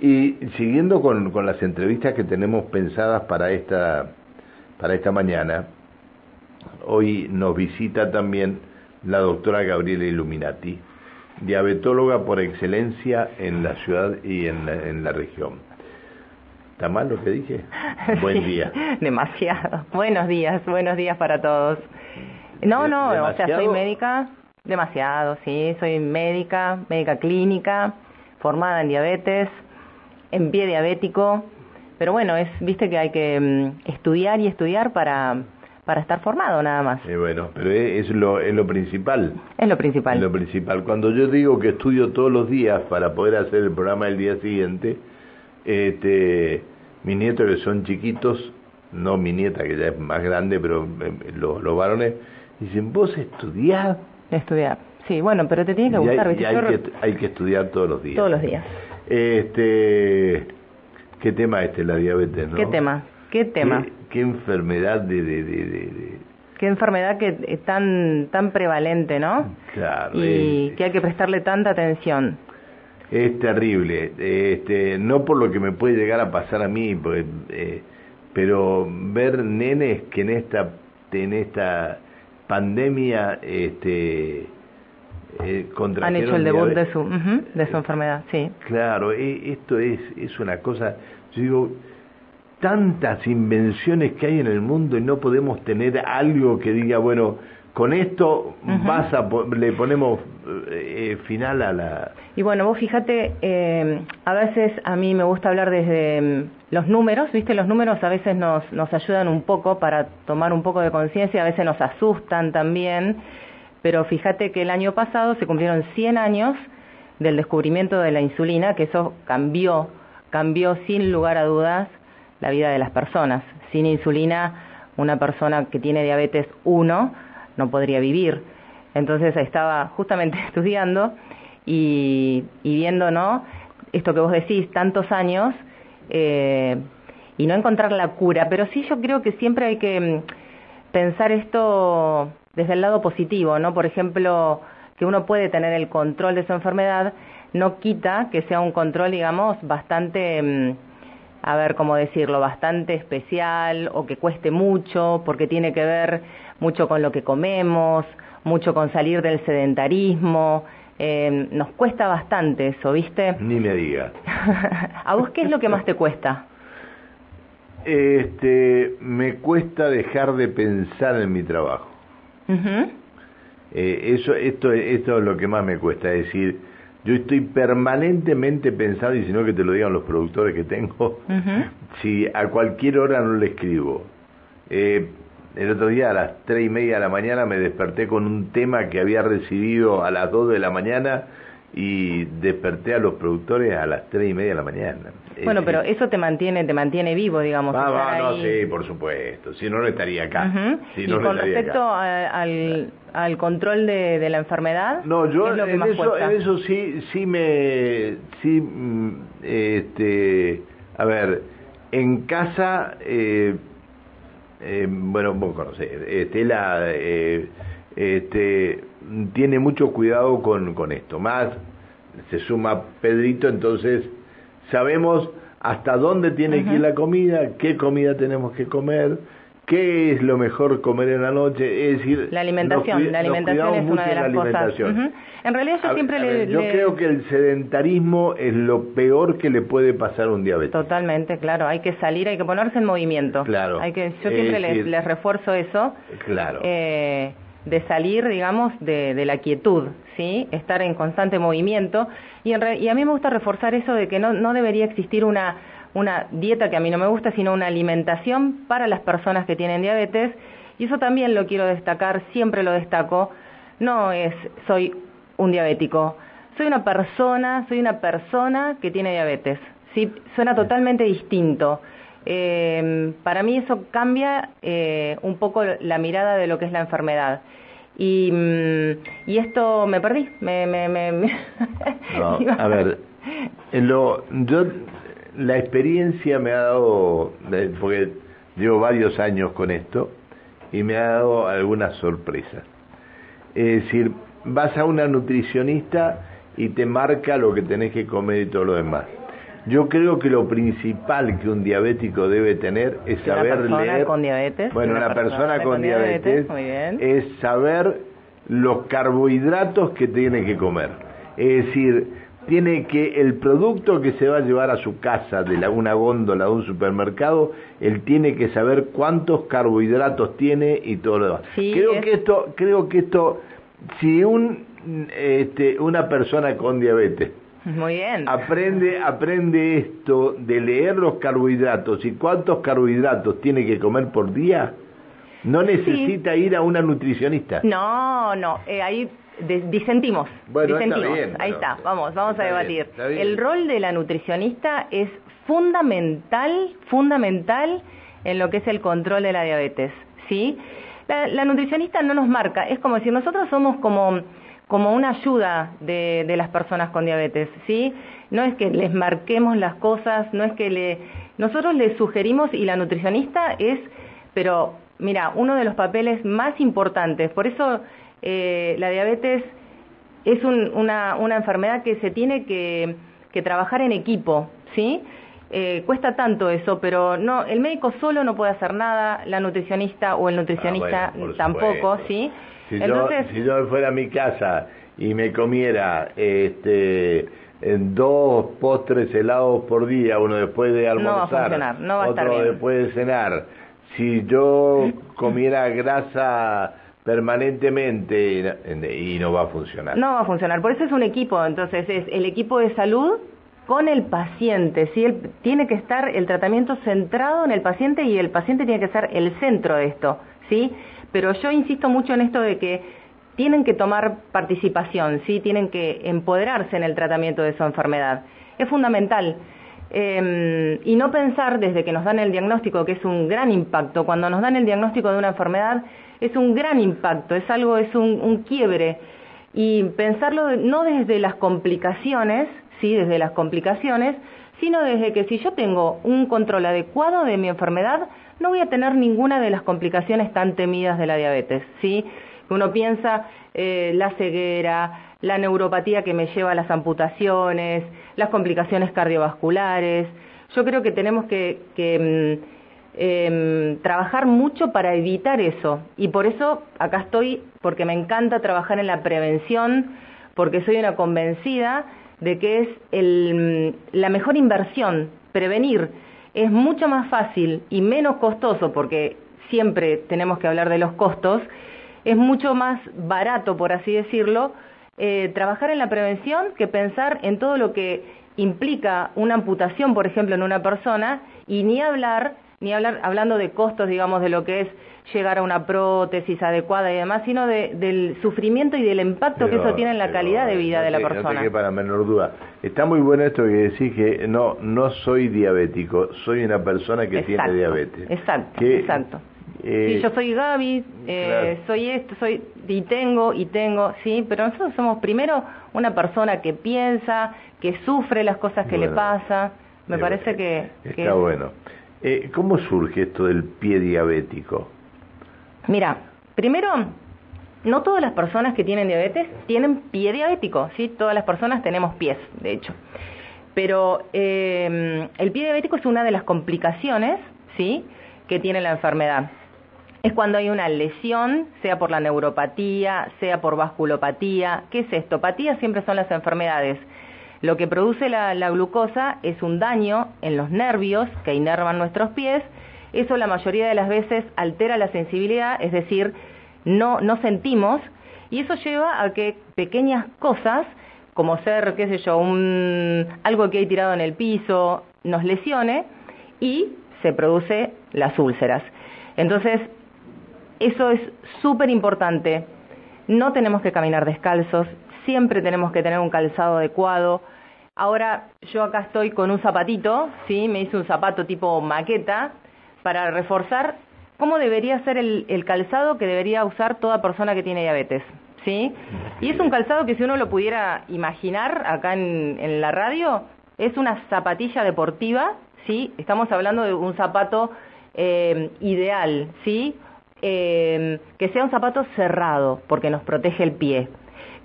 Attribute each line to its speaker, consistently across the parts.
Speaker 1: Y siguiendo con, con las entrevistas que tenemos pensadas para esta, para esta mañana, hoy nos visita también la doctora Gabriela Illuminati, diabetóloga por excelencia en la ciudad y en la, en la región. ¿Está mal lo que dije? Buen día.
Speaker 2: Demasiado. Buenos días, buenos días para todos. No, no, o sea, soy médica, demasiado, sí, soy médica, médica clínica, formada en diabetes, en pie diabético, pero bueno, es, viste que hay que mm, estudiar y estudiar para para estar formado nada más.
Speaker 1: Eh, bueno, pero es, lo, es lo principal.
Speaker 2: Es lo principal.
Speaker 1: Es lo principal. Cuando yo digo que estudio todos los días para poder hacer el programa del día siguiente, este, mis nietos que son chiquitos, no mi nieta que ya es más grande, pero eh, los, los varones, dicen, vos estudiás.
Speaker 2: Estudiar, sí, bueno, pero te tiene que gustar.
Speaker 1: hay, que, hay que estudiar todos los días.
Speaker 2: Todos los días.
Speaker 1: Este, ¿Qué tema este, la diabetes, no?
Speaker 2: ¿Qué tema? ¿Qué tema?
Speaker 1: qué enfermedad de, de, de,
Speaker 2: qué enfermedad que es tan tan prevalente, ¿no?
Speaker 1: Claro.
Speaker 2: Y que hay que prestarle tanta atención.
Speaker 1: Es terrible, este, no por lo que me puede llegar a pasar a mí, pues, eh, pero ver nenes que en esta en esta pandemia este
Speaker 2: eh, han hecho el debut de su de su enfermedad, sí.
Speaker 1: Claro, e, esto es es una cosa, yo digo tantas invenciones que hay en el mundo y no podemos tener algo que diga, bueno, con esto vas a, le ponemos eh, final a la...
Speaker 2: Y bueno, vos fíjate, eh, a veces a mí me gusta hablar desde mm, los números, ¿viste? Los números a veces nos, nos ayudan un poco para tomar un poco de conciencia, a veces nos asustan también, pero fíjate que el año pasado se cumplieron 100 años del descubrimiento de la insulina, que eso cambió, cambió sin lugar a dudas la vida de las personas. Sin insulina, una persona que tiene diabetes 1 no podría vivir. Entonces estaba justamente estudiando y, viendo, ¿no? Esto que vos decís, tantos años, eh, y no encontrar la cura, pero sí yo creo que siempre hay que mm, pensar esto desde el lado positivo, ¿no? Por ejemplo, que uno puede tener el control de su enfermedad, no quita que sea un control, digamos, bastante mm, a ver cómo decirlo, bastante especial o que cueste mucho, porque tiene que ver mucho con lo que comemos, mucho con salir del sedentarismo. Eh, nos cuesta bastante eso, ¿viste?
Speaker 1: Ni me diga.
Speaker 2: ¿A vos qué es lo que más te cuesta?
Speaker 1: Este, me cuesta dejar de pensar en mi trabajo. Eh, eso, esto, esto es lo que más me cuesta, es decir, yo estoy permanentemente pensando, y si no que te lo digan los productores que tengo, si a cualquier hora no le escribo. Eh, el otro día a las tres y media de la mañana me desperté con un tema que había recibido a las dos de la mañana y desperté a los productores a las tres y media de la mañana.
Speaker 2: Bueno, pero eso te mantiene, te mantiene vivo, digamos.
Speaker 1: Ah, va, no, sí, por supuesto. Si no, no estaría acá.
Speaker 2: y con respecto al, al control de, de, la enfermedad,
Speaker 1: no, yo en, eso, en eso sí, sí me, sí, mm, este, a ver, en casa, eh, eh, bueno, vos conocés, Estela, eh, este, tiene mucho cuidado con, con esto. Más se suma Pedrito, entonces sabemos hasta dónde tiene que ir la comida, qué comida tenemos que comer, qué es lo mejor comer en la noche, es decir,
Speaker 2: la alimentación, la alimentación es una de las cosas. En realidad yo siempre le,
Speaker 1: yo creo que el sedentarismo es lo peor que le puede pasar a un diabético.
Speaker 2: Totalmente, claro, hay que salir, hay que ponerse en movimiento.
Speaker 1: Claro.
Speaker 2: Hay que yo siempre les, refuerzo eso.
Speaker 1: Claro.
Speaker 2: Eh, de salir, digamos, de, de, la quietud, ¿sí? Estar en constante movimiento. Y, en y a mí me gusta reforzar eso de que no, no debería existir una, una dieta que a mí no me gusta, sino una alimentación para las personas que tienen diabetes. Y eso también lo quiero destacar, siempre lo destaco. No es soy un diabético, soy una persona, soy una persona que tiene diabetes. ¿sí? Suena totalmente distinto. Eh, para mí eso cambia eh, un poco la mirada de lo que es la enfermedad. Y, mm, y esto me perdí. Me, me, me,
Speaker 1: no, a ver, lo, yo, la experiencia me ha dado, porque llevo varios años con esto, y me ha dado algunas sorpresas. Es decir, vas a una nutricionista y te marca lo que tenés que comer y todo lo demás Yo creo que lo principal que un diabético debe tener es saber
Speaker 2: una persona
Speaker 1: leer.
Speaker 2: con diabetes.
Speaker 1: Bueno, una, persona, con, diabetes, es saber los carbohidratos que tiene que comer. Es decir, tiene que el producto que se va a llevar a su casa de la, una góndola de un supermercado, él tiene que saber cuántos carbohidratos tiene y todo lo demás. creo que esto, creo que esto, si un este, una persona con diabetes
Speaker 2: muy bien.
Speaker 1: Aprende, aprende esto de leer los carbohidratos y cuántos carbohidratos tiene que comer por día. No necesita ir a una nutricionista.
Speaker 2: No, no, eh, ahí disentimos. Bueno, disentimos. ahí está, vamos, vamos a debatir. El rol de la nutricionista es fundamental, fundamental en lo que es el control de la diabetes, ¿sí? La, la nutricionista no nos marca, es como si nosotros somos como como una ayuda de, de, las personas con diabetes, ¿sí? No es que les marquemos las cosas, no es que le... Nosotros les sugerimos y la nutricionista es, pero mira, uno de los papeles más importantes, por eso eh, la diabetes es una, una, enfermedad que se tiene que, que trabajar en equipo, ¿sí? Eh, cuesta tanto eso, pero no, el médico solo no puede hacer nada, la nutricionista o el nutricionista ah, tampoco, ¿sí?
Speaker 1: Si, yo, si yo fuera a mi casa y me comiera este en dos postres helados por día, uno después de almorzar, otro después de cenar, si yo comiera grasa permanentemente y no va a funcionar.
Speaker 2: No va a funcionar, por eso es un equipo, entonces es el equipo de salud con el paciente, ¿sí? tiene que estar el tratamiento centrado en el paciente y el paciente tiene que ser el centro de esto, ¿sí? Pero yo insisto mucho en esto de que tienen que tomar participación, ¿sí? tienen que empoderarse en el tratamiento de su enfermedad. Es fundamental. Em, y no pensar desde que nos dan el diagnóstico, que es un gran impacto, cuando nos dan el diagnóstico de una enfermedad, es un gran impacto, es algo, es un, quiebre. Y pensarlo no desde las complicaciones, sí, desde las complicaciones, sino desde que si yo tengo un control adecuado de mi enfermedad, no voy a tener ninguna de las complicaciones tan temidas de la diabetes, ¿sí? Uno piensa eh, la ceguera, la neuropatía que me lleva a las amputaciones, las complicaciones cardiovasculares. Yo creo que tenemos que, que em, trabajar mucho para evitar eso. Y por eso acá estoy, porque me encanta trabajar en la prevención, porque soy una convencida de que es el, mm, la mejor inversión, prevenir es mucho más fácil y menos costoso, porque siempre tenemos que hablar de los costos, es mucho más barato, por así decirlo, eh, trabajar en la prevención que pensar en todo lo que implica una amputación, por ejemplo, en una persona, y ni hablar, ni hablar, hablando de costos, digamos, de lo que es llegar a una prótesis adecuada y demás, sino del sufrimiento y del impacto que eso tiene en la calidad de vida de la persona.
Speaker 1: No para menor duda. Está muy bueno esto que decís que no no soy diabético, soy una persona que tiene diabetes.
Speaker 2: Exacto, exacto. Eh, yo soy Gaby, eh, soy esto, soy y tengo y tengo, sí, pero nosotros somos primero una persona que piensa, que sufre las cosas que le pasa. Me parece que,
Speaker 1: está bueno. Eh, ¿Cómo surge esto del pie diabético?
Speaker 2: Mira, primero, no todas las personas que tienen diabetes tienen pie diabético, ¿sí? Todas las personas tenemos pies, de hecho. Pero eh, el pie diabético es una de las complicaciones, ¿sí? Que tiene la enfermedad. Es cuando hay una lesión, sea por la neuropatía, sea por vasculopatía. ¿Qué es esto? Patías siempre son las enfermedades. Lo que produce la, la glucosa es un daño en los nervios que inervan nuestros pies eso la mayoría de las veces altera la sensibilidad, es decir, no, no sentimos, y eso lleva a que pequeñas cosas, como ser, qué sé yo, un, algo que hay tirado en el piso, nos lesione y se produce las úlceras. Entonces, eso es súper importante. No tenemos que caminar descalzos, siempre tenemos que tener un calzado adecuado. Ahora yo acá estoy con un zapatito, ¿sí? Me hice un zapato tipo maqueta, para reforzar cómo debería ser el, calzado que debería usar toda persona que tiene diabetes. ¿Sí? Y es un calzado que si uno lo pudiera imaginar acá en, la radio, es una zapatilla deportiva, ¿sí? Estamos hablando de un zapato eh, ideal, ¿sí? Eh, que sea un zapato cerrado, porque nos protege el pie.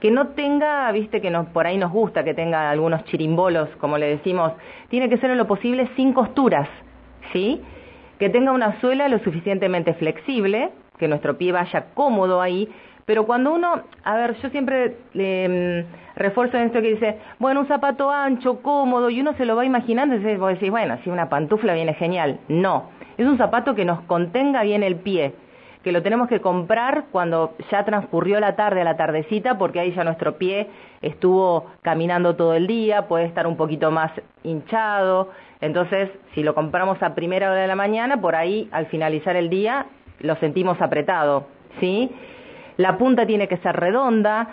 Speaker 2: Que no tenga, viste que por ahí nos gusta que tenga algunos chirimbolos, como le decimos, tiene que ser en lo posible sin costuras, ¿sí? Que tenga una suela lo suficientemente flexible, que nuestro pie vaya cómodo ahí, pero cuando uno, a ver, yo siempre mm, refuerzo en esto que dice, bueno, un zapato ancho, cómodo, y uno se lo va imaginando, y vos decís, bueno, si una pantufla viene genial. No, es un zapato que nos contenga bien el pie, que lo tenemos que comprar cuando ya transcurrió la tarde a la tardecita, porque ahí ya nuestro pie estuvo caminando todo el día, puede estar un poquito más hinchado. Entonces, si lo compramos a primera hora de la mañana, por ahí al finalizar el día lo sentimos apretado, ¿sí? La punta tiene que ser redonda,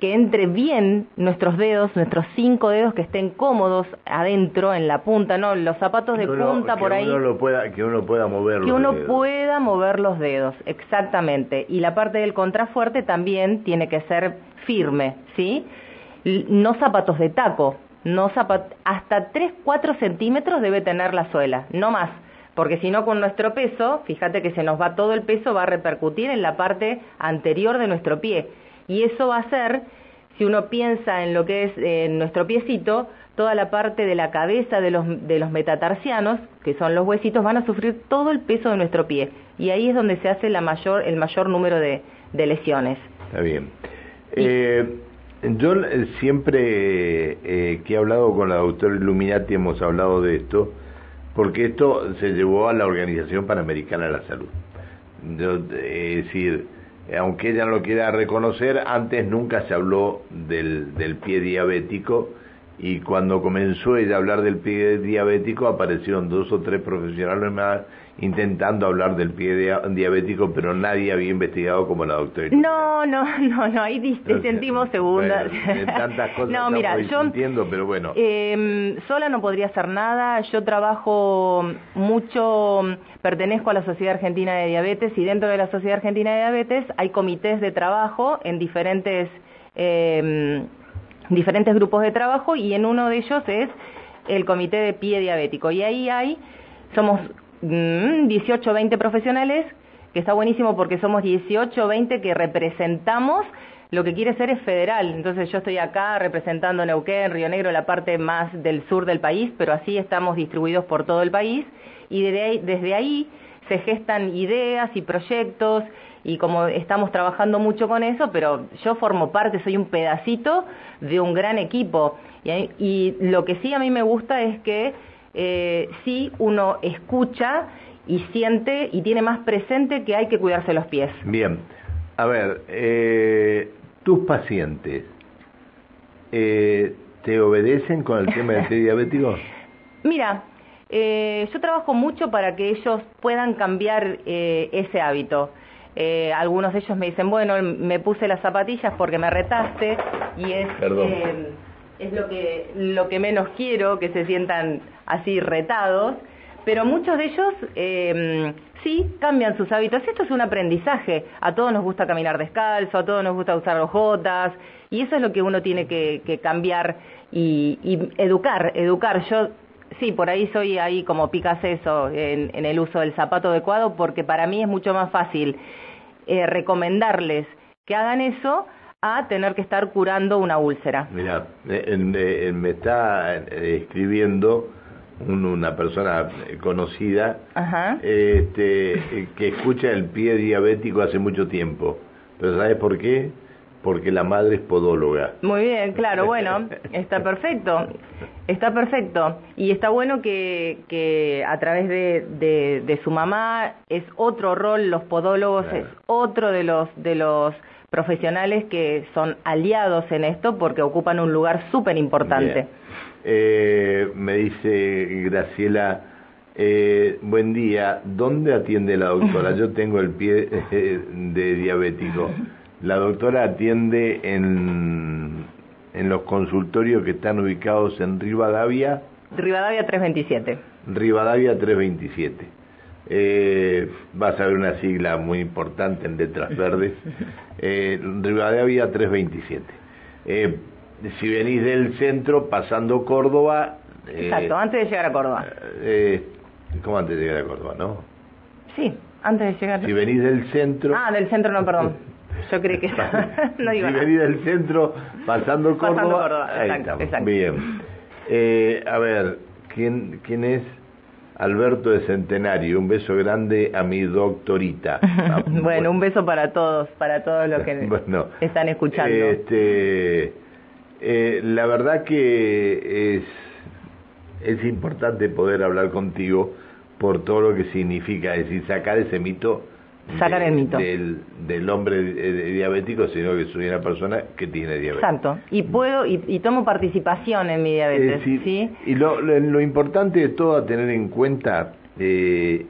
Speaker 2: que entre bien nuestros dedos, nuestros cinco dedos que estén cómodos adentro en la punta, no los zapatos de punta por ahí.
Speaker 1: Uno pueda, que uno pueda mover
Speaker 2: Que uno pueda mover los dedos, exactamente. Y la parte del contrafuerte también tiene que ser firme, ¿sí? No zapatos de taco, no zapat hasta 3, 4 centímetros debe tener la suela, no más. Porque si no, con nuestro peso, fíjate que se nos va todo el peso, va a repercutir en la parte anterior de nuestro pie y eso va a ser, si uno piensa en lo que es eh, nuestro piecito, toda la parte de la cabeza de los, de los metatarsianos, que son los huesitos, van a sufrir todo el peso de nuestro pie. Y ahí es donde se hace la mayor, el mayor número de, lesiones.
Speaker 1: Está bien. Eh, yo eh, siempre que he hablado con la doctora Illuminati hemos hablado de esto, porque esto se llevó a la Organización Panamericana de la Salud. es decir, eh, aunque ella no lo quiera reconocer, antes nunca se habló del, del pie diabético y cuando comenzó ella a hablar del pie diabético aparecieron dos o tres profesionales más intentando hablar del pie diabético, pero nadie había investigado como la doctora.
Speaker 2: No, no, no, no, ahí sentimos segundas.
Speaker 1: tantas cosas no, mira, yo entiendo, pero bueno.
Speaker 2: Eh, sola no podría hacer nada. Yo trabajo mucho, pertenezco a la Sociedad Argentina de Diabetes y dentro de la Sociedad Argentina de Diabetes hay comités de trabajo en diferentes eh, diferentes grupos de trabajo y en uno de ellos es el comité de pie diabético y ahí hay somos 18 o 20 profesionales, que está buenísimo porque somos 18 o 20 que representamos lo que quiere ser es federal. Entonces yo estoy acá representando Neuquén, Río Negro, la parte más del sur del país, pero así estamos distribuidos por todo el país y desde ahí, desde ahí se gestan ideas y proyectos y como estamos trabajando mucho con eso, pero yo formo parte, soy un pedacito de un gran equipo. Y, y lo que sí a mí me gusta es que eh, sí uno escucha y siente y tiene más presente que hay que cuidarse los pies.
Speaker 1: Bien, a ver, eh, tus pacientes, eh, ¿te obedecen con el tema del diabético?
Speaker 2: Mira, eh, yo trabajo mucho para que ellos puedan cambiar eh, ese hábito. Eh, algunos de ellos me dicen, bueno, me puse las zapatillas porque me retaste y es... Eh, es lo que, lo que menos quiero, que se sientan así retados, pero muchos de ellos eh, sí cambian sus hábitos. Esto es un aprendizaje. A todos nos gusta caminar descalzo, a todos nos gusta usar jotas, y eso es lo que uno tiene que, cambiar y, educar, educar. Yo sí, por ahí soy ahí como picaseso en, en el uso del zapato adecuado, porque para mí es mucho más fácil eh, recomendarles que hagan eso a tener que estar curando una úlcera.
Speaker 1: Mira, me está eh, escribiendo una persona conocida Este, que escucha el pie diabético hace mucho tiempo. Pero ¿sabes por qué? Porque la madre es podóloga.
Speaker 2: Muy bien, claro, bueno, está perfecto, está perfecto. Y está bueno que, que a través de, de, su mamá es otro rol, los podólogos es otro de los, de los profesionales que son aliados en esto porque ocupan un lugar súper importante.
Speaker 1: Eh, me dice Graciela, eh, buen día, ¿dónde atiende la doctora? Yo tengo el pie eh, de diabético. La doctora atiende en, en los consultorios que están ubicados en Rivadavia.
Speaker 2: Rivadavia 327.
Speaker 1: Rivadavia 327 eh, vas a ver una sigla muy importante en letras verdes, eh, Rivadavia 327. Eh, si venís del centro, pasando Córdoba...
Speaker 2: Eh, Exacto, antes de llegar a Córdoba.
Speaker 1: Eh, ¿Cómo antes de llegar a Córdoba, no?
Speaker 2: Sí, antes de llegar.
Speaker 1: Si venís del centro...
Speaker 2: Ah, del centro no, perdón. Yo creo que
Speaker 1: no iba. Si venir del centro, pasando Córdoba. Pasando Córdoba, Ahí exacto, Bien. Eh, a ver, ¿quién, ¿quién es? Alberto de Centenario, un beso grande a mi doctorita.
Speaker 2: bueno, un beso para todos, para todos los que están escuchando.
Speaker 1: Este, eh, la verdad que es, es importante poder hablar contigo por todo lo que significa, es decir, sacar ese mito
Speaker 2: sacar el mito
Speaker 1: del, hombre diabético, sino que soy una persona que tiene diabetes.
Speaker 2: Exacto. Y puedo y, tomo participación en mi diabetes. ¿sí?
Speaker 1: Y lo, lo, importante de todo a tener en cuenta eh,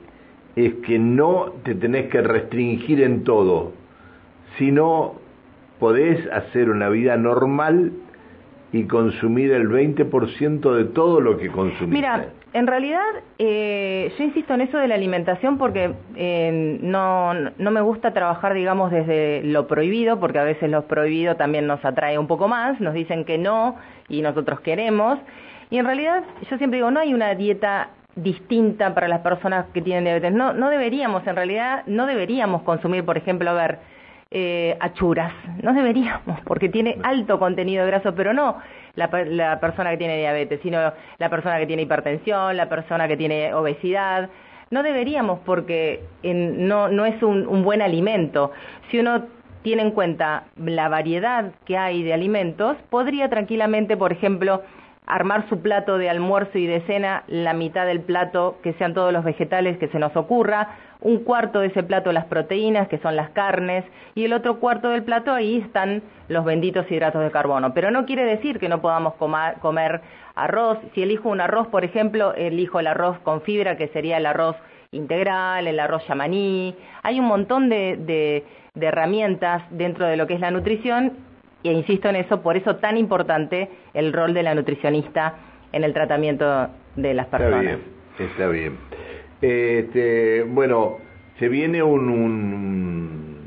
Speaker 1: es que no te tenés que restringir en todo, sino podés hacer una vida normal y consumir el 20% de todo lo que consumís.
Speaker 2: Mira, en realidad, eh, yo insisto en eso de la alimentación porque eh, no, no me gusta trabajar, digamos, desde lo prohibido, porque a veces lo prohibido también nos atrae un poco más, nos dicen que no y nosotros queremos. Y en realidad, yo siempre digo, no hay una dieta distinta para las personas que tienen diabetes. No, no deberíamos, en realidad, no deberíamos consumir, por ejemplo, a ver, eh, achuras. No deberíamos, porque tiene alto contenido de graso, pero no la, persona que tiene diabetes, sino la persona que tiene hipertensión, la persona que tiene obesidad. No deberíamos porque no, no es un, un buen alimento. Si uno tiene en cuenta la variedad que hay de alimentos, podría tranquilamente, por ejemplo, armar su plato de almuerzo y de cena, la mitad del plato que sean todos los vegetales que se nos ocurra, un cuarto de ese plato las proteínas, que son las carnes, y el otro cuarto del plato ahí están los benditos hidratos de carbono. Pero no quiere decir que no podamos comer arroz. Si elijo un arroz, por ejemplo, elijo el arroz con fibra, que sería el arroz integral, el arroz yamaní. Hay un montón de, de, de herramientas dentro de lo que es la nutrición, e insisto en eso, por eso tan importante el rol de la nutricionista en el tratamiento de las personas.
Speaker 1: Está bien, está bien. Este, bueno, se viene un,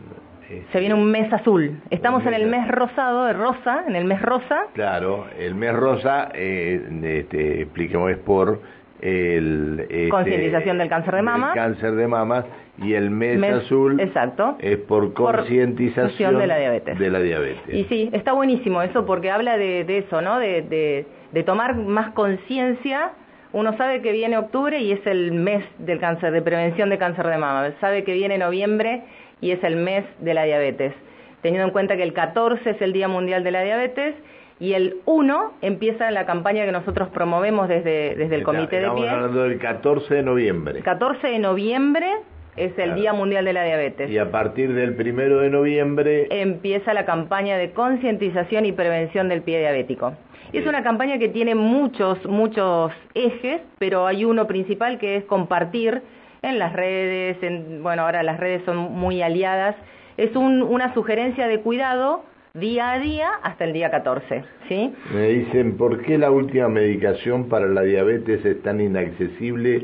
Speaker 2: se viene un mes azul. Estamos en el mes rosado, de rosa, en el mes rosa.
Speaker 1: Claro, el mes rosa, eh, este, expliquemos, es por el...
Speaker 2: Este, Concientización del cáncer de mama.
Speaker 1: El cáncer de mama y el mes, azul
Speaker 2: exacto,
Speaker 1: es por concientización
Speaker 2: de la diabetes.
Speaker 1: De la diabetes.
Speaker 2: Y sí, está buenísimo eso porque habla de, de eso, ¿no? De, de, de tomar más conciencia uno sabe que viene octubre y es el mes del cáncer, de prevención de cáncer de mama. Sabe que viene noviembre y es el mes de la diabetes. Teniendo en cuenta que el 14 es el Día Mundial de la Diabetes y el 1 empieza la campaña que nosotros promovemos desde, desde el Comité de Pie.
Speaker 1: Estamos hablando del 14 de noviembre.
Speaker 2: 14 de noviembre es el Día Mundial de la Diabetes.
Speaker 1: Y a partir del 1 de noviembre
Speaker 2: empieza la campaña de concientización y prevención del pie diabético. Es una campaña que tiene muchos, muchos ejes, pero hay uno principal que es compartir en las redes, en, bueno, ahora las redes son muy aliadas, es una sugerencia de cuidado día a día hasta el día 14, ¿sí?
Speaker 1: Me dicen, ¿por qué la última medicación para la diabetes es tan inaccesible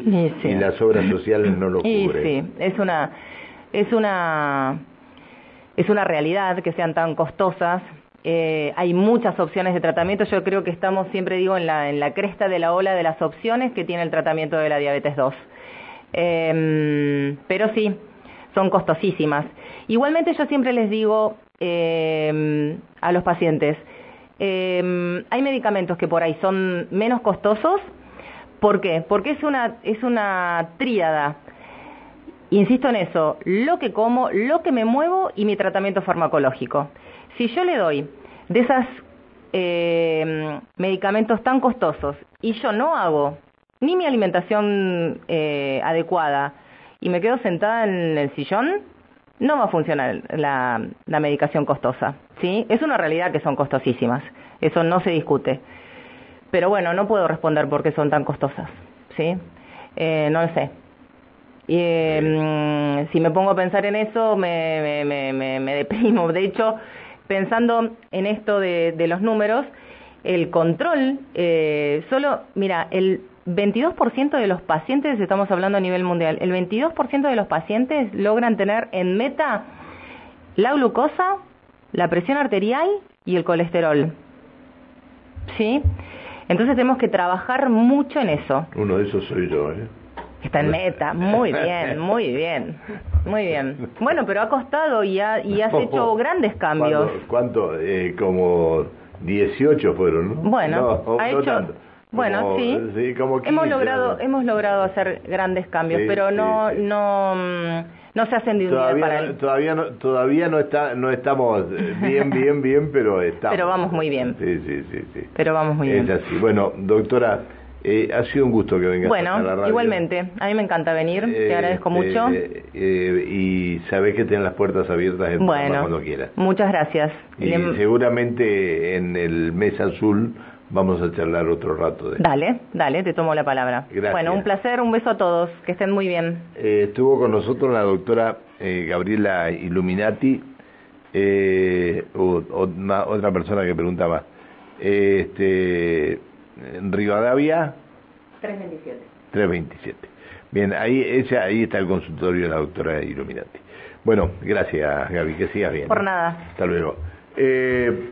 Speaker 1: y las obras sociales no lo cubren?
Speaker 2: sí, es una, es una, es una realidad que sean tan costosas, eh, hay muchas opciones de tratamiento. Yo creo que estamos, siempre digo, en la, en la cresta de la ola de las opciones que tiene el tratamiento de la diabetes 2. Em, pero sí, son costosísimas. Igualmente yo siempre les digo em, a los pacientes, em, hay medicamentos que por ahí son menos costosos. ¿Por qué? Porque es una, es una tríada. Insisto en eso, lo que como, lo que me muevo y mi tratamiento farmacológico. Si yo le doy de esos eh, medicamentos tan costosos y yo no hago ni mi alimentación eh, adecuada y me quedo sentada en el sillón, no va a funcionar la, medicación costosa. ¿sí? Es una realidad que son costosísimas, eso no se discute. Pero bueno, no puedo responder por qué son tan costosas. ¿sí? Eh, no lo sé. Y, si me pongo a pensar en eso, me, me, me, me deprimo. De hecho, pensando en esto de, los números, el control, eh, solo, mira, el 22% de los pacientes, estamos hablando a nivel mundial, el 22% de los pacientes logran tener en meta la glucosa, la presión arterial y el colesterol. ¿Sí? Entonces tenemos que trabajar mucho en eso.
Speaker 1: Uno de esos soy yo, ¿eh?
Speaker 2: Está en meta, muy bien, muy bien, muy bien. Bueno, pero ha costado y, ha, y has hecho grandes cambios.
Speaker 1: ¿Cuánto? Eh, como 18 fueron, ¿no?
Speaker 2: Bueno, ha hecho... Bueno, sí. hemos logrado hemos logrado hacer grandes cambios, pero no no no se hacen de un
Speaker 1: todavía,
Speaker 2: día para él.
Speaker 1: Todavía no todavía no está no estamos bien bien bien, pero estamos.
Speaker 2: Pero vamos muy bien.
Speaker 1: Sí, sí, sí, sí.
Speaker 2: Pero vamos muy bien.
Speaker 1: Es así. Bueno, doctora, eh, ha sido un gusto que vengas
Speaker 2: bueno,
Speaker 1: a la radio.
Speaker 2: igualmente. A mí me encanta venir. te eh, agradezco mucho.
Speaker 1: Eh, y sabes que tienen las puertas abiertas en
Speaker 2: bueno,
Speaker 1: cuando quieras.
Speaker 2: Muchas gracias.
Speaker 1: Y seguramente en el mes azul vamos a charlar otro rato. De...
Speaker 2: Dale, dale, te tomo la palabra.
Speaker 1: Gracias.
Speaker 2: Bueno, un placer, un beso a todos, que estén muy bien.
Speaker 1: Eh, estuvo con nosotros la doctora eh, Gabriela Illuminati, eh, otra persona que preguntaba, eh, este, Rivadavia.
Speaker 2: 327.
Speaker 1: 327. Bien, ahí, ese, ahí está el consultorio de la doctora Illuminati. Bueno, gracias Gaby, que sigas bien.
Speaker 2: Por nada.
Speaker 1: Hasta luego. Eh,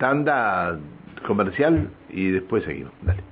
Speaker 1: tanda comercial y después seguimos. Dale.